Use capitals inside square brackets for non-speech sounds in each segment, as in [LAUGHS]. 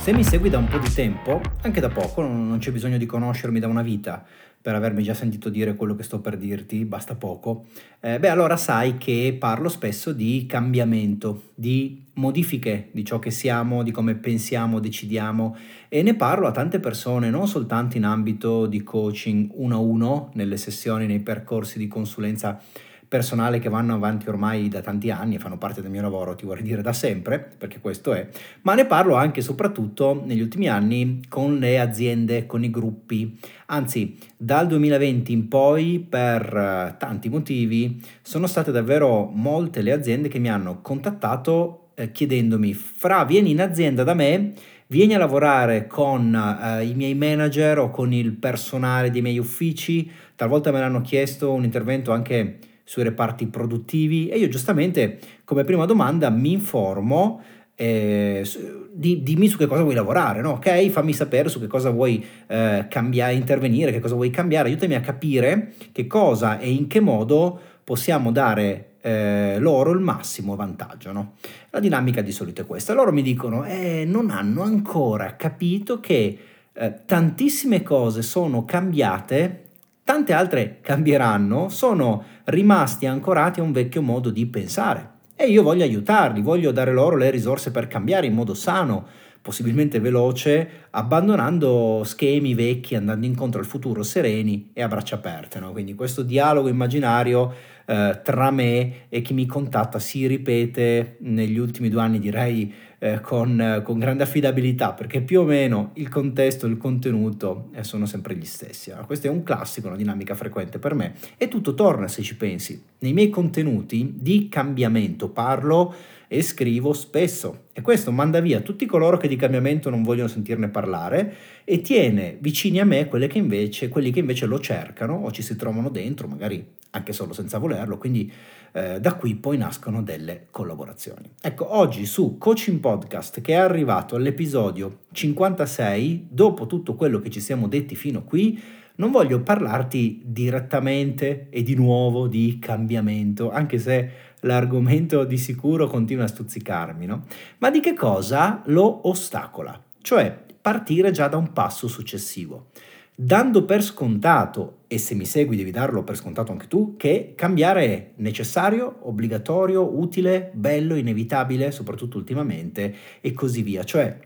Se mi segui da un po' di tempo, anche da poco, non c'è bisogno di conoscermi da una vita per avermi già sentito dire quello che sto per dirti, basta poco, eh, beh allora sai che parlo spesso di cambiamento, di modifiche di ciò che siamo, di come pensiamo, decidiamo e ne parlo a tante persone, non soltanto in ambito di coaching uno a uno, nelle sessioni, nei percorsi di consulenza personale che vanno avanti ormai da tanti anni e fanno parte del mio lavoro, ti vorrei dire da sempre, perché questo è, ma ne parlo anche e soprattutto negli ultimi anni con le aziende, con i gruppi, anzi dal 2020 in poi per eh, tanti motivi sono state davvero molte le aziende che mi hanno contattato eh, chiedendomi, Fra, vieni in azienda da me, vieni a lavorare con eh, i miei manager o con il personale dei miei uffici, talvolta me l'hanno chiesto un intervento anche sui reparti produttivi e io giustamente come prima domanda mi informo eh, di, dimmi su che cosa vuoi lavorare, no? ok? Fammi sapere su che cosa vuoi eh, cambiare, intervenire, che cosa vuoi cambiare, aiutami a capire che cosa e in che modo possiamo dare eh, loro il massimo vantaggio. No? La dinamica di solito è questa. Loro mi dicono, eh, non hanno ancora capito che eh, tantissime cose sono cambiate tante altre cambieranno, sono rimasti ancorati a un vecchio modo di pensare. E io voglio aiutarli, voglio dare loro le risorse per cambiare in modo sano, possibilmente veloce, abbandonando schemi vecchi, andando incontro al futuro sereni e a braccia aperte. No? Quindi questo dialogo immaginario eh, tra me e chi mi contatta si ripete negli ultimi due anni, direi eh, con, con, grande affidabilità, perché più o meno il contesto il contenuto eh, sono sempre gli stessi. Allora, questo è un classico, una dinamica frequente per me e tutto torna, se ci pensi. Nei miei contenuti di cambiamento parlo e scrivo spesso e questo manda via tutti coloro che di cambiamento non vogliono sentirne parlare e tiene vicini a me che invece, quelli che invece lo cercano o ci si trovano dentro, magari anche solo senza volerlo, quindi eh, da qui poi nascono delle collaborazioni. Ecco, oggi su Coaching Podcast che è arrivato all'episodio 56, dopo tutto quello che ci siamo detti fino a qui, non voglio parlarti direttamente e di nuovo di cambiamento, anche se l'argomento di sicuro continua a stuzzicarmi, no? Ma di che cosa lo ostacola? Cioè partire già da un passo successivo dando per scontato, e se mi segui devi darlo per scontato anche tu, che cambiare è necessario, obbligatorio, utile, bello, inevitabile, soprattutto ultimamente, e così via. Cioè,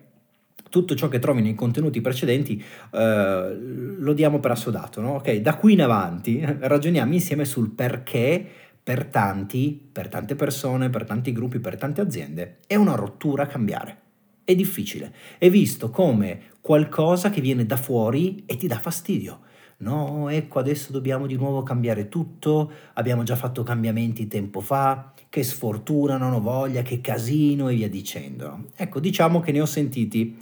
tutto ciò che trovi nei contenuti precedenti eh, lo diamo per assodato, no? Ok, da qui in avanti [LAUGHS] ragioniamo insieme sul perché per tanti, per tante persone, per tanti gruppi, per tante aziende è una rottura cambiare. È difficile, è visto come qualcosa che viene da fuori e ti dà fastidio. No, ecco, adesso dobbiamo di nuovo cambiare tutto, abbiamo già fatto cambiamenti tempo fa, che sfortuna, non ho voglia, che casino e via dicendo. Ecco, diciamo che ne ho sentiti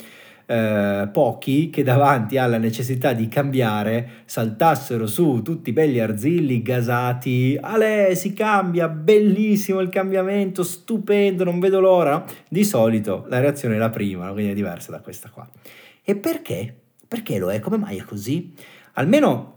eh, pochi che davanti alla necessità di cambiare saltassero su tutti belli arzilli, gasati, Ale si cambia, bellissimo il cambiamento, stupendo, non vedo l'ora. Di solito la reazione è la prima, quindi è diversa da questa qua. E perché? Perché lo è? Come mai è così? Almeno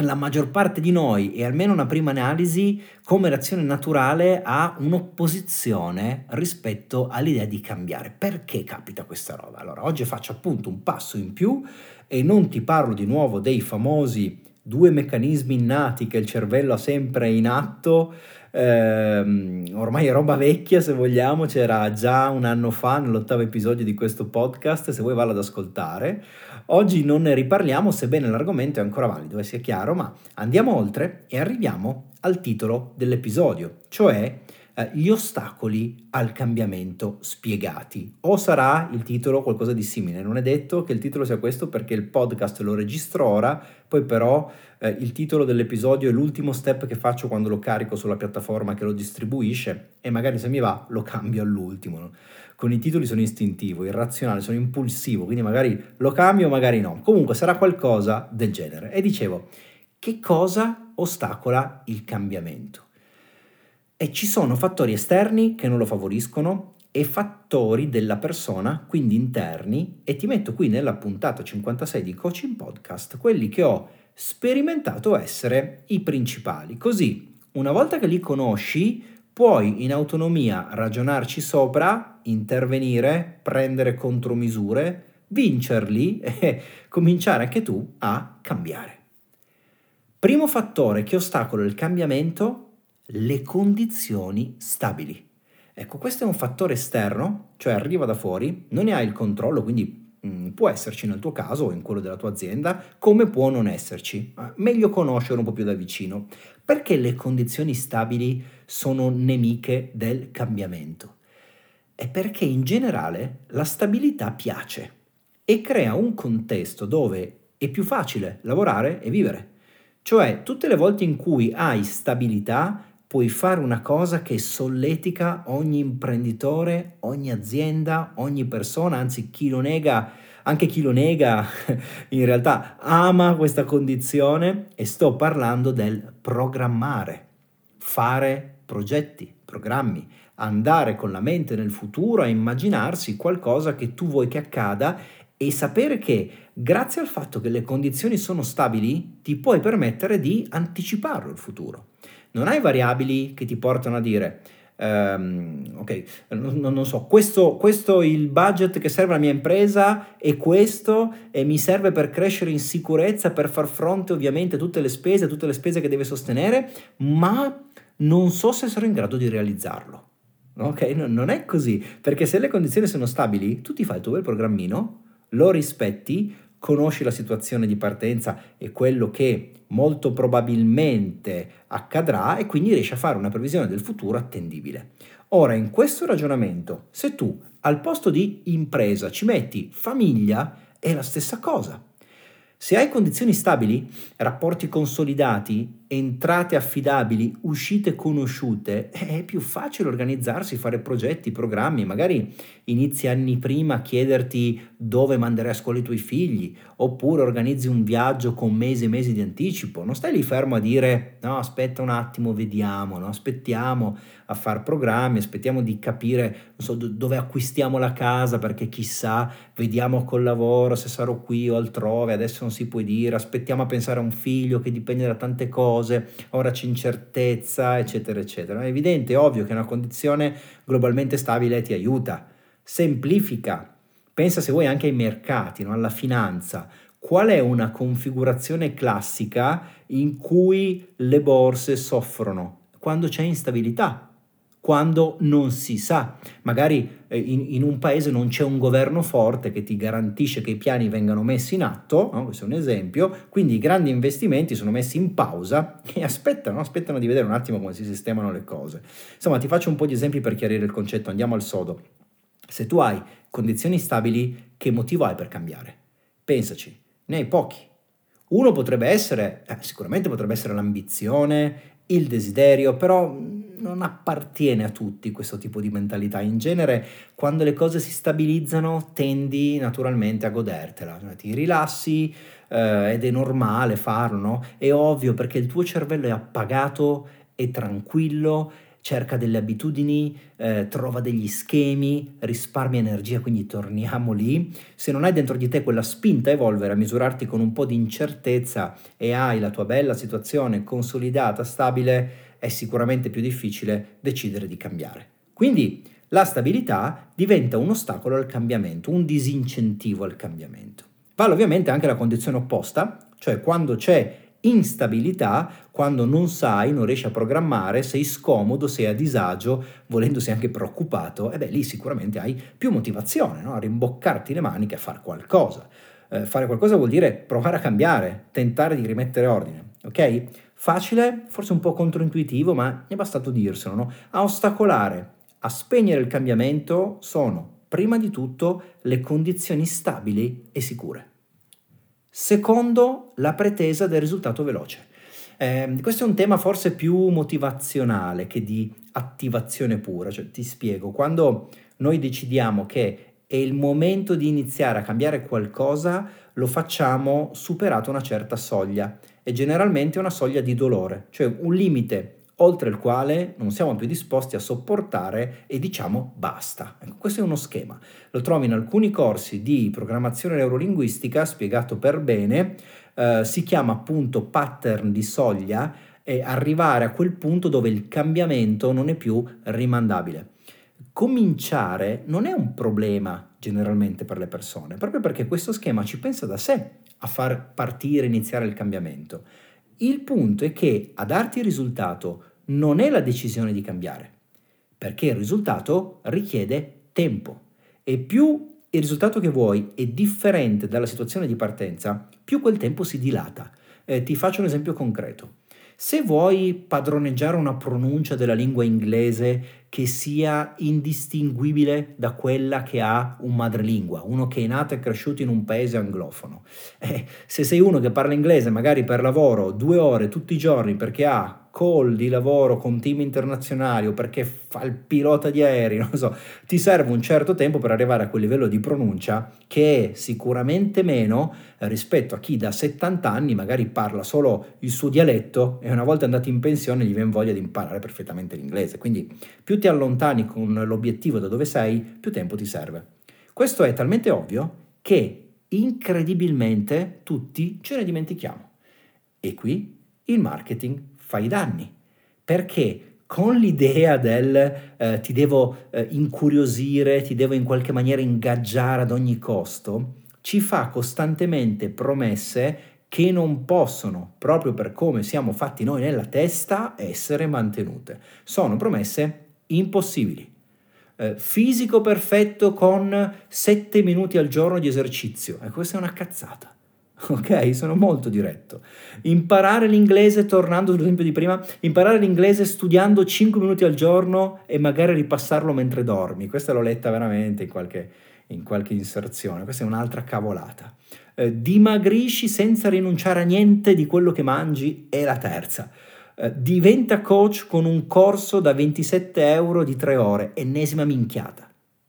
la maggior parte di noi, e almeno una prima analisi, come reazione naturale ha un'opposizione rispetto all'idea di cambiare. Perché capita questa roba? Allora, oggi faccio appunto un passo in più e non ti parlo di nuovo dei famosi due meccanismi innati che il cervello ha sempre in atto ehm, ormai è roba vecchia se vogliamo, c'era già un anno fa nell'ottavo episodio di questo podcast, se vuoi valla ad ascoltare. Oggi non ne riparliamo, sebbene l'argomento è ancora valido, e sia chiaro, ma andiamo oltre e arriviamo al titolo dell'episodio, cioè eh, gli ostacoli al cambiamento spiegati. O sarà il titolo qualcosa di simile, non è detto che il titolo sia questo perché il podcast lo registro ora, poi però eh, il titolo dell'episodio è l'ultimo step che faccio quando lo carico sulla piattaforma che lo distribuisce e magari se mi va lo cambio all'ultimo. Con i titoli sono istintivo, irrazionale, sono impulsivo, quindi magari lo cambio, magari no. Comunque sarà qualcosa del genere. E dicevo, che cosa ostacola il cambiamento? E ci sono fattori esterni che non lo favoriscono e fattori della persona, quindi interni, e ti metto qui nella puntata 56 di Coaching Podcast quelli che ho sperimentato essere i principali. Così, una volta che li conosci, puoi in autonomia ragionarci sopra, intervenire, prendere contromisure, vincerli [LAUGHS] e cominciare anche tu a cambiare. Primo fattore che ostacola il cambiamento, le condizioni stabili. Ecco, questo è un fattore esterno, cioè arriva da fuori, non ne hai il controllo, quindi mm, può esserci nel tuo caso o in quello della tua azienda, come può non esserci. Meglio conoscere un po' più da vicino. Perché le condizioni stabili sono nemiche del cambiamento? È perché in generale la stabilità piace e crea un contesto dove è più facile lavorare e vivere. Cioè, tutte le volte in cui hai stabilità, puoi fare una cosa che solletica ogni imprenditore, ogni azienda, ogni persona, anzi chi lo nega, anche chi lo nega [LAUGHS] in realtà ama questa condizione e sto parlando del programmare, fare progetti, programmi, andare con la mente nel futuro a immaginarsi qualcosa che tu vuoi che accada e sapere che grazie al fatto che le condizioni sono stabili ti puoi permettere di anticiparlo il futuro. Non hai variabili che ti portano a dire Um, ok, non, non, so, questo, questo è il budget che serve alla mia impresa e questo e mi serve per crescere in sicurezza, per far fronte ovviamente a tutte le spese, tutte le spese che deve sostenere, ma non so se sarò in grado di realizzarlo. Ok, no, non è così, perché se le condizioni sono stabili, tu ti fai il tuo bel programmino, lo rispetti, conosci la situazione di partenza e quello che molto probabilmente accadrà e quindi riesci a fare una previsione del futuro attendibile. Ora, in questo ragionamento, se tu al posto di impresa ci metti famiglia, è la stessa cosa. Se hai condizioni stabili, rapporti consolidati, entrate affidabili, uscite conosciute, è più facile organizzarsi, fare progetti, programmi, magari inizi anni prima a chiederti dove manderai a scuola i tuoi figli, oppure organizzi un viaggio con mesi e mesi di anticipo, non stai lì fermo a dire no aspetta un attimo, vediamo, no? aspettiamo a fare programmi, aspettiamo di capire so, dove acquistiamo la casa perché chissà, vediamo col lavoro se sarò qui o altrove, adesso non si può dire, aspettiamo a pensare a un figlio che dipende da tante cose cose, ora c'è incertezza, eccetera, eccetera. È evidente, è ovvio che una condizione globalmente stabile ti aiuta, semplifica. Pensa se vuoi anche ai mercati, no? alla finanza. Qual è una configurazione classica in cui le borse soffrono? Quando c'è instabilità, quando non si sa. Magari eh, in, in, un paese non c'è un governo forte che ti garantisce che i piani vengano messi in atto, no? questo è un esempio, quindi i grandi investimenti sono messi in pausa [LAUGHS] e aspettano, aspettano di vedere un attimo come si sistemano le cose. Insomma, ti faccio un po' di esempi per chiarire il concetto, andiamo al sodo. Se tu hai condizioni stabili, che motivo hai per cambiare? Pensaci, ne hai pochi. Uno potrebbe essere, eh, sicuramente potrebbe essere l'ambizione, il desiderio, però non appartiene a tutti questo tipo di mentalità. In genere, quando le cose si stabilizzano, tendi naturalmente a godertela, cioè, ti rilassi eh, ed è normale farlo, no? È ovvio perché il tuo cervello è appagato, è tranquillo, cerca delle abitudini, eh, trova degli schemi, risparmia energia, quindi torniamo lì. Se non hai dentro di te quella spinta a evolvere, a misurarti con un po' di incertezza e hai la tua bella situazione consolidata, stabile, è sicuramente più difficile decidere di cambiare. Quindi la stabilità diventa un ostacolo al cambiamento, un disincentivo al cambiamento. Vale ovviamente anche la condizione opposta, cioè quando c'è instabilità, quando non sai, non riesci a programmare, sei scomodo, sei a disagio, volendosi anche preoccupato, e beh lì sicuramente hai più motivazione no? a rimboccarti le maniche a fare qualcosa. Eh, fare qualcosa vuol dire provare a cambiare, tentare di rimettere ordine, ok? Facile, forse un po' controintuitivo, ma è bastato dirselo, no? A ostacolare, a spegnere il cambiamento sono, prima di tutto, le condizioni stabili e sicure. Secondo, la pretesa del risultato veloce. Eh, questo è un tema forse più motivazionale che di attivazione pura, cioè ti spiego, quando noi decidiamo che è il momento di iniziare a cambiare qualcosa, lo facciamo superato una certa soglia e generalmente una soglia di dolore, cioè un limite oltre il quale non siamo più disposti a sopportare e diciamo basta. Ecco, questo è uno schema. Lo trovi in alcuni corsi di programmazione neurolinguistica spiegato per bene, eh, si chiama appunto pattern di soglia e arrivare a quel punto dove il cambiamento non è più rimandabile. Cominciare non è un problema generalmente per le persone, proprio perché questo schema ci pensa da sé a far partire, iniziare il cambiamento. Il punto è che a darti il risultato non è la decisione di cambiare, perché il risultato richiede tempo e più il risultato che vuoi è differente dalla situazione di partenza, più quel tempo si dilata. Eh, ti faccio un esempio concreto. Se vuoi padroneggiare una pronuncia della lingua inglese che sia indistinguibile da quella che ha un madrelingua, uno che è nato e cresciuto in un paese anglofono. Eh, se sei uno che parla inglese magari per lavoro due ore tutti i giorni perché ha call di lavoro con team internazionali o perché fa il pilota di aerei, [LAUGHS] non so, ti serve un certo tempo per arrivare a quel livello di pronuncia che è sicuramente meno rispetto a chi da 70 anni magari parla solo il suo dialetto e una volta andato in pensione gli viene voglia di imparare perfettamente l'inglese. Quindi più ti allontani con l'obiettivo da dove sei, più tempo ti serve. Questo è talmente ovvio che incredibilmente tutti ce ne dimentichiamo. E qui il marketing fa i danni, perché con l'idea del eh, ti devo eh, incuriosire, ti devo in qualche maniera ingaggiare ad ogni costo, ci fa costantemente promesse che non possono, proprio per come siamo fatti noi nella testa, essere mantenute. Sono promesse impossibili. Eh, fisico perfetto con 7 minuti al giorno di esercizio. E questa è una cazzata. [LAUGHS] Ok, sono molto diretto. Imparare l'inglese, tornando sull'esempio di prima, imparare l'inglese studiando 5 minuti al giorno e magari ripassarlo mentre dormi. Questa l'ho letta veramente in qualche, in qualche inserzione. Questa è un'altra cavolata. Eh, dimagrisci senza rinunciare a niente di quello che mangi è la terza. Eh, diventa coach con un corso da 27 euro di 3 ore, ennesima minchiata.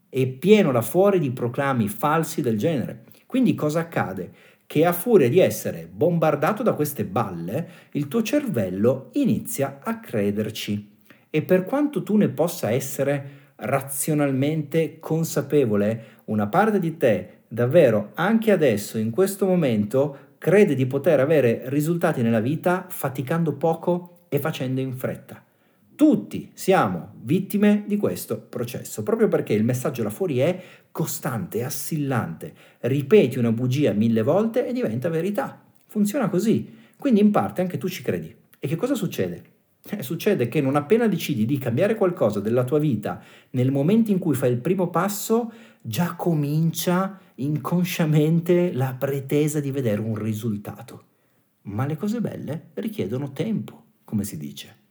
È pieno là fuori di proclami falsi del genere. Quindi cosa accade? che a furia di essere bombardato da queste balle, il tuo cervello inizia a crederci. E per quanto tu ne possa essere razionalmente consapevole, una parte di te davvero anche adesso, in questo momento, crede di poter avere risultati nella vita faticando poco e facendo in fretta. Tutti siamo vittime di questo processo, proprio perché il messaggio là fuori è costante, assillante. Ripeti una bugia mille volte e diventa verità. Funziona così. Quindi in parte anche tu ci credi. E che cosa succede? Eh, succede che non appena decidi di cambiare qualcosa della tua vita, nel momento in cui fai il primo passo, già comincia inconsciamente la pretesa di vedere un risultato. Ma le cose belle richiedono tempo, come si dice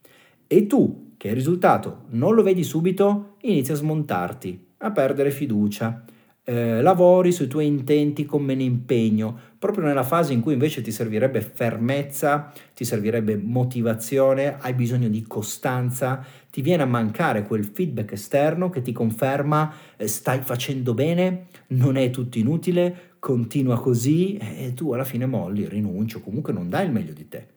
e tu, che il risultato non lo vedi subito, inizi a smontarti, a perdere fiducia. Eh, lavori sui tuoi intenti con meno impegno, proprio nella fase in cui invece ti servirebbe fermezza, ti servirebbe motivazione, hai bisogno di costanza, ti viene a mancare quel feedback esterno che ti conferma eh, stai facendo bene, non è tutto inutile, continua così e tu alla fine molli, rinunci o comunque non dai il meglio di te.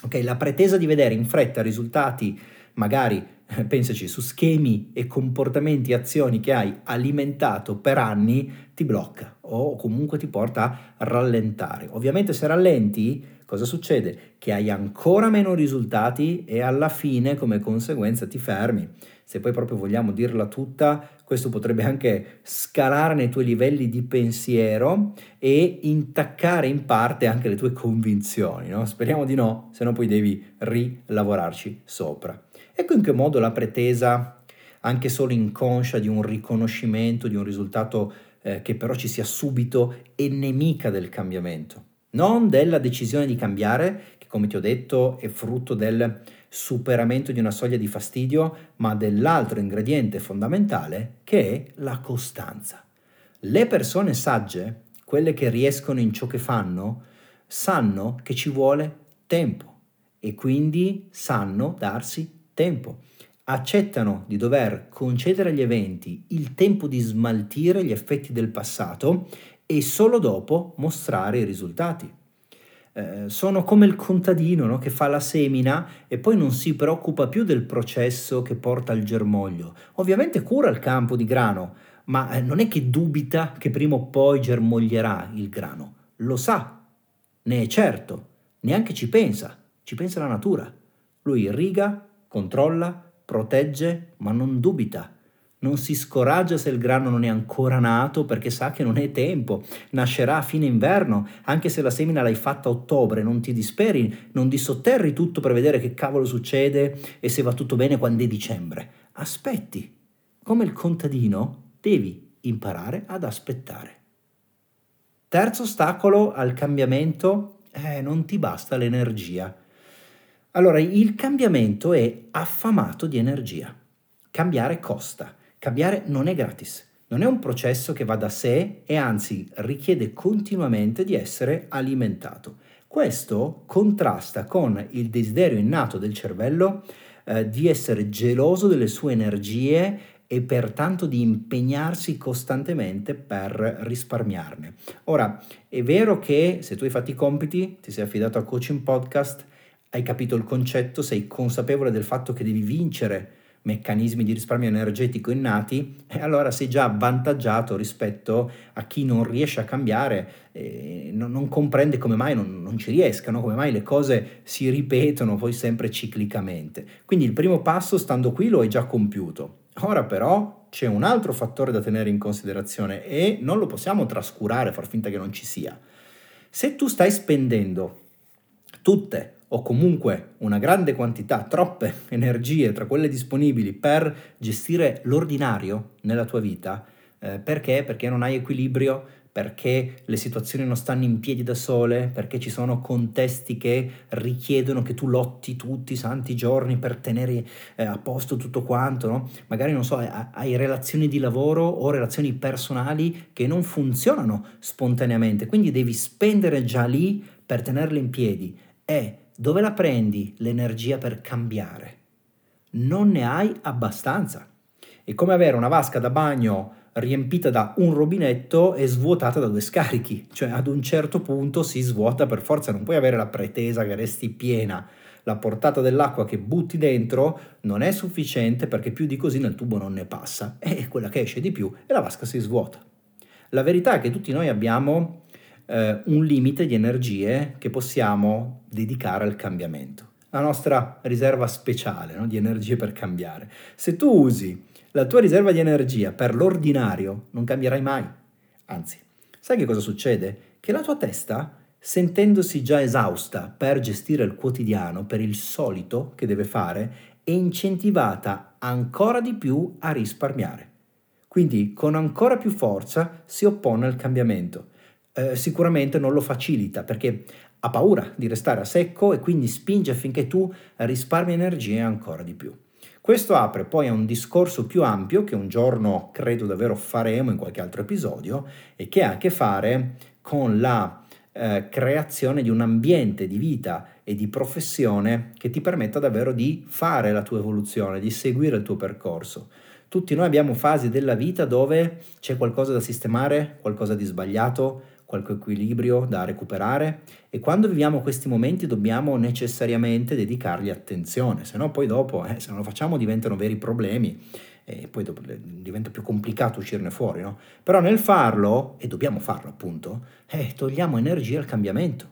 Okay, la pretesa di vedere in fretta risultati, magari pensaci su schemi e comportamenti, azioni che hai alimentato per anni, ti blocca o comunque ti porta a rallentare. Ovviamente se rallenti, cosa succede? Che hai ancora meno risultati e alla fine come conseguenza ti fermi. Se poi proprio vogliamo dirla tutta, questo potrebbe anche scalare nei tuoi livelli di pensiero e intaccare in parte anche le tue convinzioni. No? Speriamo di no, se no poi devi rilavorarci sopra. Ecco in che modo la pretesa, anche solo inconscia, di un riconoscimento, di un risultato eh, che però ci sia subito, è nemica del cambiamento. Non della decisione di cambiare, che come ti ho detto è frutto del superamento di una soglia di fastidio, ma dell'altro ingrediente fondamentale che è la costanza. Le persone sagge, quelle che riescono in ciò che fanno, sanno che ci vuole tempo e quindi sanno darsi tempo. Accettano di dover concedere agli eventi il tempo di smaltire gli effetti del passato e solo dopo mostrare i risultati. Eh, sono come il contadino no? che fa la semina e poi non si preoccupa più del processo che porta al germoglio. Ovviamente cura il campo di grano, ma eh, non è che dubita che prima o poi germoglierà il grano. Lo sa, ne è certo, neanche ci pensa, ci pensa la natura. Lui irriga, controlla, protegge, ma non dubita. Non si scoraggia se il grano non è ancora nato perché sa che non è tempo, nascerà a fine inverno, anche se la semina l'hai fatta a ottobre, non ti disperi, non dissotterri tutto per vedere che cavolo succede e se va tutto bene quando è dicembre. Aspetti. Come il contadino, devi imparare ad aspettare. Terzo ostacolo al cambiamento, eh, non ti basta l'energia. Allora, il cambiamento è affamato di energia. Cambiare costa. Cambiare non è gratis, non è un processo che va da sé e anzi richiede continuamente di essere alimentato. Questo contrasta con il desiderio innato del cervello eh, di essere geloso delle sue energie e pertanto di impegnarsi costantemente per risparmiarne. Ora, è vero che se tu hai fatto i compiti, ti sei affidato a coaching podcast, hai capito il concetto, sei consapevole del fatto che devi vincere meccanismi di risparmio energetico innati, allora sei già avvantaggiato rispetto a chi non riesce a cambiare, eh, non, non, comprende come mai non, non ci riescano, come mai le cose si ripetono poi sempre ciclicamente. Quindi il primo passo, stando qui, lo hai già compiuto. Ora però c'è un altro fattore da tenere in considerazione e non lo possiamo trascurare, far finta che non ci sia. Se tu stai spendendo tutte o comunque una grande quantità, troppe energie tra quelle disponibili per gestire l'ordinario nella tua vita, eh, perché? Perché non hai equilibrio, perché le situazioni non stanno in piedi da sole, perché ci sono contesti che richiedono che tu lotti tutti i santi giorni per tenere eh, a posto tutto quanto, no? Magari non so, hai relazioni di lavoro o relazioni personali che non funzionano spontaneamente, quindi devi spendere già lì per tenerle in piedi. E dove la prendi l'energia per cambiare? Non ne hai abbastanza. È come avere una vasca da bagno riempita da un rubinetto e svuotata da due scarichi, cioè ad un certo punto si svuota per forza, non puoi avere la pretesa che resti piena. La portata dell'acqua che butti dentro non è sufficiente perché più di così nel tubo non ne passa e quella che esce di più e la vasca si svuota. La verità è che tutti noi abbiamo eh, un limite di energie che possiamo dedicare al cambiamento. La nostra riserva speciale no? di energie per cambiare. Se tu usi la tua riserva di energia per l'ordinario, non cambierai mai. Anzi, sai che cosa succede? Che la tua testa, sentendosi già esausta per gestire il quotidiano, per il solito che deve fare, è incentivata ancora di più a risparmiare. Quindi con ancora più forza si oppone al cambiamento eh, sicuramente non lo facilita perché ha paura di restare a secco e quindi spinge affinché tu risparmi energie ancora di più. Questo apre poi a un discorso più ampio che un giorno credo davvero faremo in qualche altro episodio e che ha a che fare con la eh, creazione di un ambiente di vita e di professione che ti permetta davvero di fare la tua evoluzione, di seguire il tuo percorso. Tutti noi abbiamo fasi della vita dove c'è qualcosa da sistemare, qualcosa di sbagliato, qualche equilibrio da recuperare e quando viviamo questi momenti dobbiamo necessariamente dedicargli attenzione, se no poi dopo, eh, se non lo facciamo, diventano veri problemi e poi dopo diventa più complicato uscirne fuori, no? Però nel farlo, e dobbiamo farlo appunto, eh, togliamo energia al cambiamento.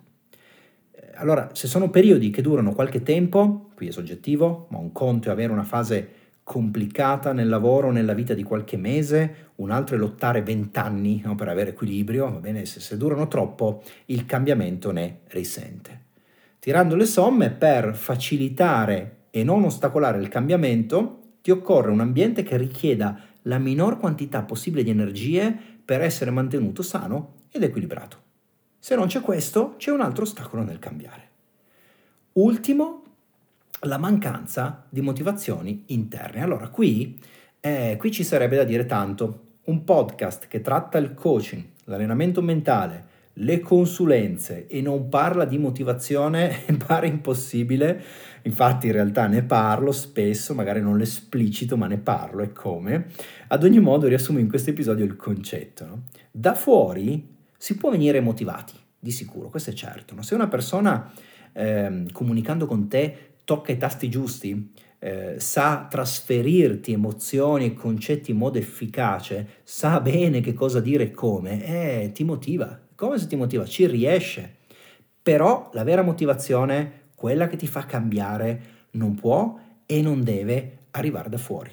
Eh, allora, se sono periodi che durano qualche tempo, qui è soggettivo, ma un conto è avere una fase complicata nel lavoro, nella vita di qualche mese, un altro è lottare vent'anni no, per avere equilibrio, va bene, se, se durano troppo il cambiamento ne risente. Tirando le somme, per facilitare e non ostacolare il cambiamento, ti occorre un ambiente che richieda la minor quantità possibile di energie per essere mantenuto sano ed equilibrato. Se non c'è questo, c'è un altro ostacolo nel cambiare. Ultimo, la mancanza di motivazioni interne. Allora, qui, eh, qui ci sarebbe da dire tanto. Un podcast che tratta il coaching, l'allenamento mentale, le consulenze e non parla di motivazione [LAUGHS] pare impossibile. Infatti in realtà ne parlo spesso, magari non l'esplicito, ma ne parlo e come. Ad ogni modo riassumo in questo episodio il concetto. No? Da fuori si può venire motivati, di sicuro, questo è certo. No? Se una persona eh, comunicando con te tocca i tasti giusti, eh, sa trasferirti emozioni e concetti in modo efficace, sa bene che cosa dire e come, eh, ti motiva. Come se ti motiva? Ci riesce. Però la vera motivazione quella che ti fa cambiare, non può e non deve arrivare da fuori.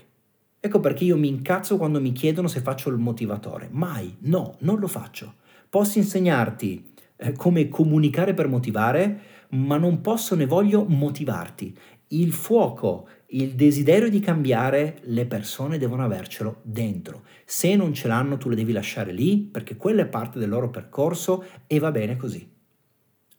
Ecco perché io mi incazzo quando mi chiedono se faccio il motivatore. Mai, no, non lo faccio. Posso insegnarti eh, come comunicare per motivare, ma non posso né voglio motivarti. Il fuoco, il desiderio di cambiare, le persone devono avercelo dentro. Se non ce l'hanno, tu le devi lasciare lì perché quella è parte del loro percorso e va bene così.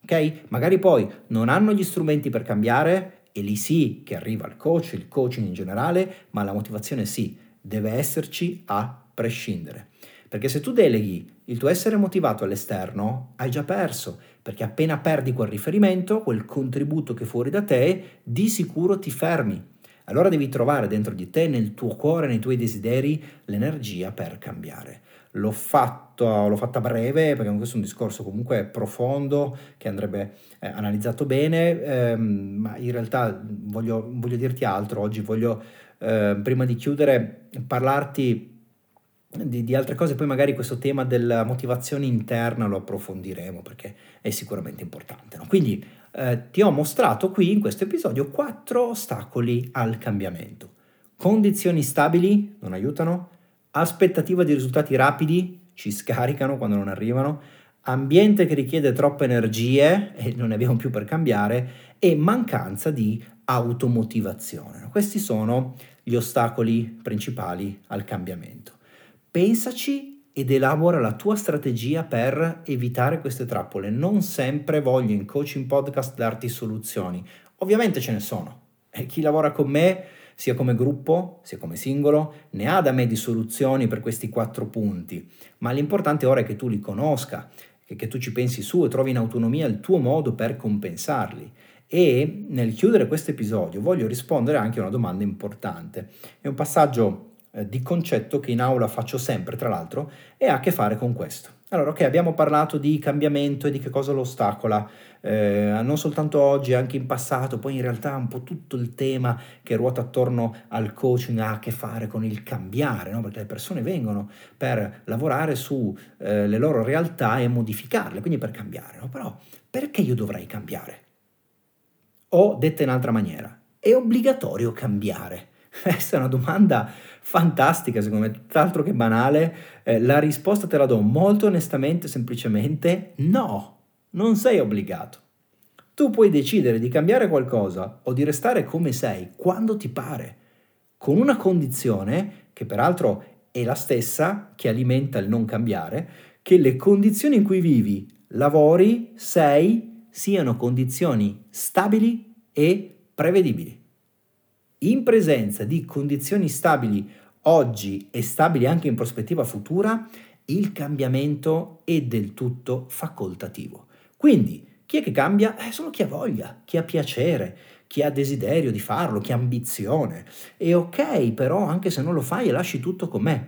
Ok? Magari poi non hanno gli strumenti per cambiare e lì sì che arriva il coach, il coaching in generale, ma la motivazione sì, deve esserci a prescindere. Perché se tu deleghi il tuo essere motivato all'esterno, hai già perso, perché appena perdi quel riferimento, quel contributo che fuori da te, di sicuro ti fermi. Allora devi trovare dentro di te, nel tuo cuore, nei tuoi desideri, l'energia per cambiare. L'ho fatto, l'ho fatta breve perché questo è un discorso comunque profondo che andrebbe eh, analizzato bene, ehm, ma in realtà voglio, voglio, dirti altro oggi, voglio eh, prima di chiudere parlarti di, di, altre cose, poi magari questo tema della motivazione interna lo approfondiremo perché è sicuramente importante. No? Quindi eh, ti ho mostrato qui in questo episodio quattro ostacoli al cambiamento. Condizioni stabili non aiutano, aspettativa di risultati rapidi, ci scaricano quando non arrivano, ambiente che richiede troppe energie [LAUGHS] e non ne abbiamo più per cambiare e mancanza di automotivazione. Questi sono gli ostacoli principali al cambiamento. Pensaci ed elabora la tua strategia per evitare queste trappole. Non sempre voglio in coaching podcast darti soluzioni. Ovviamente ce ne sono. E chi lavora con me sia come gruppo, sia come singolo, ne ha da me di soluzioni per questi quattro punti, ma l'importante ora è che tu li conosca, che, tu ci pensi su e trovi in autonomia il tuo modo per compensarli. E nel chiudere questo episodio voglio rispondere anche a una domanda importante. È un passaggio eh, di concetto che in aula faccio sempre, tra l'altro, e ha a che fare con questo. Allora, ok, abbiamo parlato di cambiamento e di che cosa lo ostacola, eh, non soltanto oggi, anche in passato, poi in realtà un po' tutto il tema che ruota attorno al coaching ha a che fare con il cambiare, no? perché le persone vengono per lavorare sulle eh, loro realtà e modificarle, quindi per cambiare. No? Però perché io dovrei cambiare? O detta in altra maniera, è obbligatorio cambiare? [LAUGHS] Questa è una domanda fantastica, secondo me, tutt'altro che banale. Eh, la risposta te la do molto onestamente, semplicemente no, non sei obbligato. Tu puoi decidere di cambiare qualcosa o di restare come sei quando ti pare, con una condizione che peraltro è la stessa che alimenta il non cambiare, che le condizioni in cui vivi, lavori, sei, siano condizioni stabili e prevedibili in presenza di condizioni stabili oggi e stabili anche in prospettiva futura, il cambiamento è del tutto facoltativo. Quindi chi è che cambia? Eh, solo chi ha voglia, chi ha piacere, chi ha desiderio di farlo, chi ha ambizione. E ok, però anche se non lo fai lasci tutto com'è.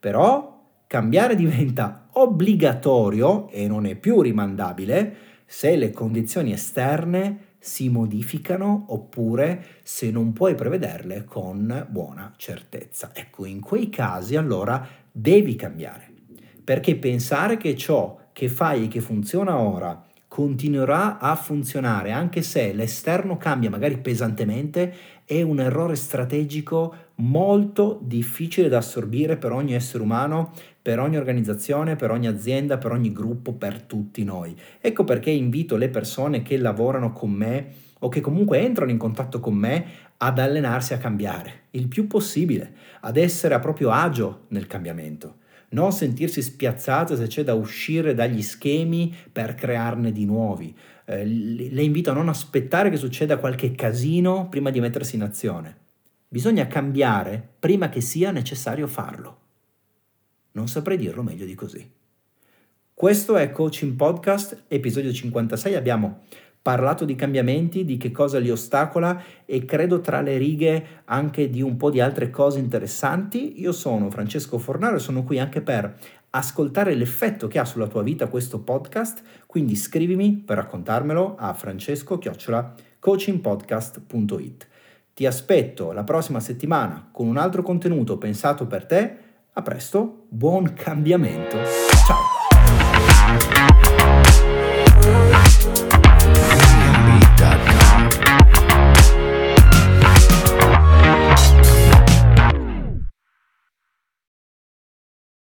Però cambiare diventa obbligatorio e non è più rimandabile se le condizioni esterne si modificano oppure se non puoi prevederle con buona certezza. Ecco, in quei casi allora devi cambiare, perché pensare che ciò che fai e che funziona ora continuerà a funzionare anche se l'esterno cambia magari pesantemente è un errore strategico molto difficile da assorbire per ogni essere umano, per ogni organizzazione, per ogni azienda, per ogni gruppo, per tutti noi. Ecco perché invito le persone che lavorano con me o che comunque entrano in contatto con me ad allenarsi a cambiare il più possibile, ad essere a proprio agio nel cambiamento non sentirsi spiazzate se c'è da uscire dagli schemi per crearne di nuovi. Eh, le invito a non aspettare che succeda qualche casino prima di mettersi in azione. Bisogna cambiare prima che sia necessario farlo. Non saprei dirlo meglio di così. Questo è Coaching Podcast, episodio 56. Abbiamo parlato di cambiamenti, di che cosa li ostacola e credo tra le righe anche di un po' di altre cose interessanti. Io sono Francesco Fornaro e sono qui anche per ascoltare l'effetto che ha sulla tua vita questo podcast, quindi scrivimi per raccontarmelo a francesco-coachingpodcast.it. Ti aspetto la prossima settimana con un altro contenuto pensato per te. A presto, buon cambiamento.